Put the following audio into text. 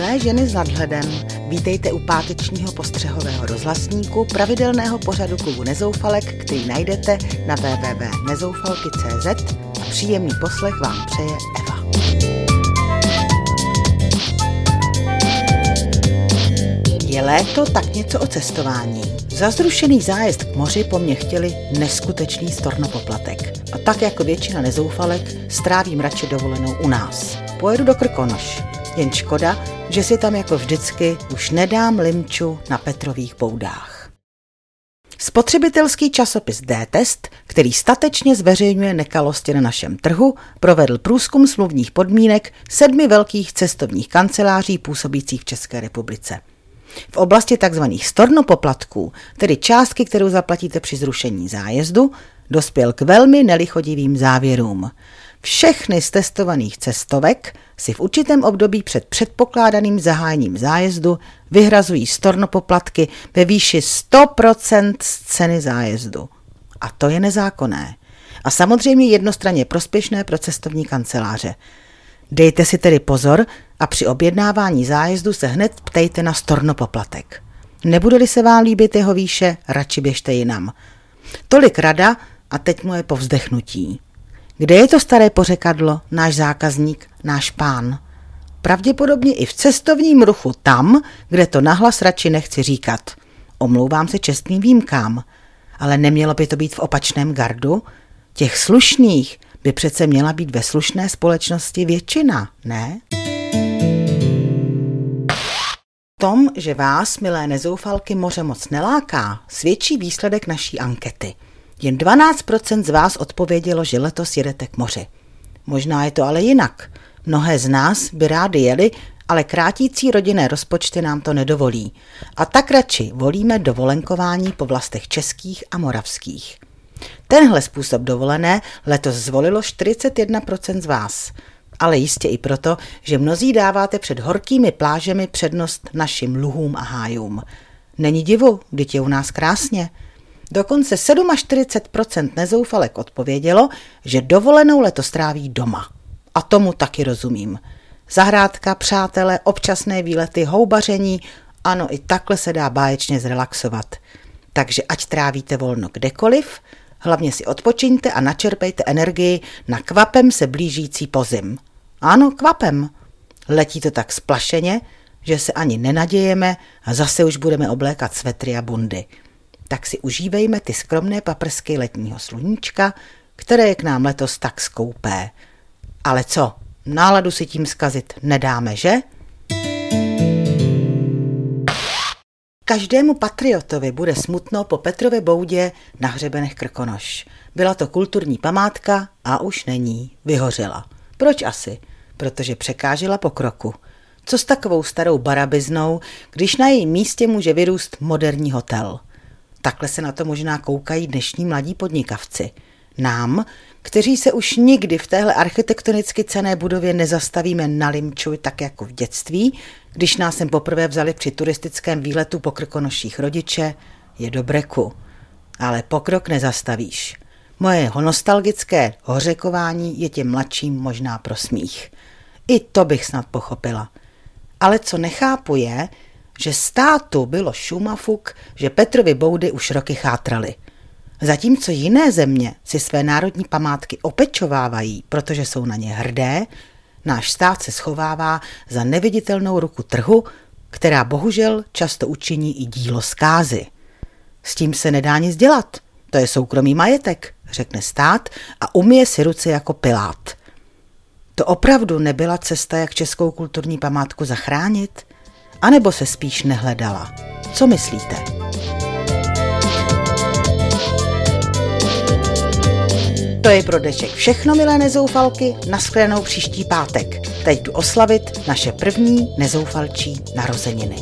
Milé ženy s nadhledem, vítejte u pátečního postřehového rozhlasníku pravidelného pořadu klubu Nezoufalek, který najdete na www.nezoufalky.cz a příjemný poslech vám přeje Eva. Je léto, tak něco o cestování. Za zrušený zájezd k moři po mně chtěli neskutečný stornopoplatek. A tak jako většina nezoufalek strávím radši dovolenou u nás. Pojedu do Krkonoš. Jen škoda, že si tam jako vždycky už nedám limču na Petrových poudách. Spotřebitelský časopis D-Test, který statečně zveřejňuje nekalosti na našem trhu, provedl průzkum smluvních podmínek sedmi velkých cestovních kanceláří působících v České republice. V oblasti tzv. stornopoplatků, tedy částky, kterou zaplatíte při zrušení zájezdu, dospěl k velmi nelichodivým závěrům. Všechny z testovaných cestovek si v určitém období před předpokládaným zahájením zájezdu vyhrazují stornopoplatky ve výši 100% z ceny zájezdu. A to je nezákonné. A samozřejmě jednostranně prospěšné pro cestovní kanceláře. Dejte si tedy pozor a při objednávání zájezdu se hned ptejte na stornopoplatek. Nebude-li se vám líbit jeho výše, radši běžte jinam. Tolik rada a teď moje povzdechnutí. Kde je to staré pořekadlo, náš zákazník, náš pán? Pravděpodobně i v cestovním ruchu tam, kde to nahlas radši nechci říkat. Omlouvám se čestným výjimkám, ale nemělo by to být v opačném gardu? Těch slušných by přece měla být ve slušné společnosti většina, ne? tom, že vás, milé nezoufalky, moře moc neláká, svědčí výsledek naší ankety – jen 12% z vás odpovědělo, že letos jedete k moři. Možná je to ale jinak. Mnohé z nás by rádi jeli, ale krátící rodinné rozpočty nám to nedovolí. A tak radši volíme dovolenkování po vlastech českých a moravských. Tenhle způsob dovolené letos zvolilo 41% z vás. Ale jistě i proto, že mnozí dáváte před horkými plážemi přednost našim luhům a hájům. Není divu, když je u nás krásně. Dokonce 47% nezoufalek odpovědělo, že dovolenou leto stráví doma. A tomu taky rozumím. Zahrádka, přátelé, občasné výlety, houbaření, ano, i takhle se dá báječně zrelaxovat. Takže ať trávíte volno kdekoliv, hlavně si odpočiňte a načerpejte energii na kvapem se blížící pozim. Ano, kvapem. Letí to tak splašeně, že se ani nenadějeme a zase už budeme oblékat svetry a bundy tak si užívejme ty skromné paprsky letního sluníčka, které je k nám letos tak skoupé. Ale co, náladu si tím zkazit nedáme, že? Každému patriotovi bude smutno po Petrově boudě na hřebenech Krkonoš. Byla to kulturní památka a už není, vyhořela. Proč asi? Protože překážela pokroku. Co s takovou starou barabiznou, když na jejím místě může vyrůst moderní hotel – Takhle se na to možná koukají dnešní mladí podnikavci. Nám, kteří se už nikdy v téhle architektonicky cené budově nezastavíme na Limčuj tak jako v dětství, když nás sem poprvé vzali při turistickém výletu po krkonoších rodiče, je do breku. Ale pokrok nezastavíš. Moje nostalgické hořekování je těm mladším možná pro smích. I to bych snad pochopila. Ale co nechápu je, že státu bylo šumafuk, že Petrovi boudy už roky chátraly. Zatímco jiné země si své národní památky opečovávají, protože jsou na ně hrdé, náš stát se schovává za neviditelnou ruku trhu, která bohužel často učiní i dílo zkázy. S tím se nedá nic dělat, to je soukromý majetek, řekne stát a umije si ruce jako pilát. To opravdu nebyla cesta, jak českou kulturní památku zachránit? Anebo se spíš nehledala? Co myslíte? To je pro dnešek všechno, milé nezoufalky, naschledanou příští pátek. Teď jdu oslavit naše první nezoufalčí narozeniny.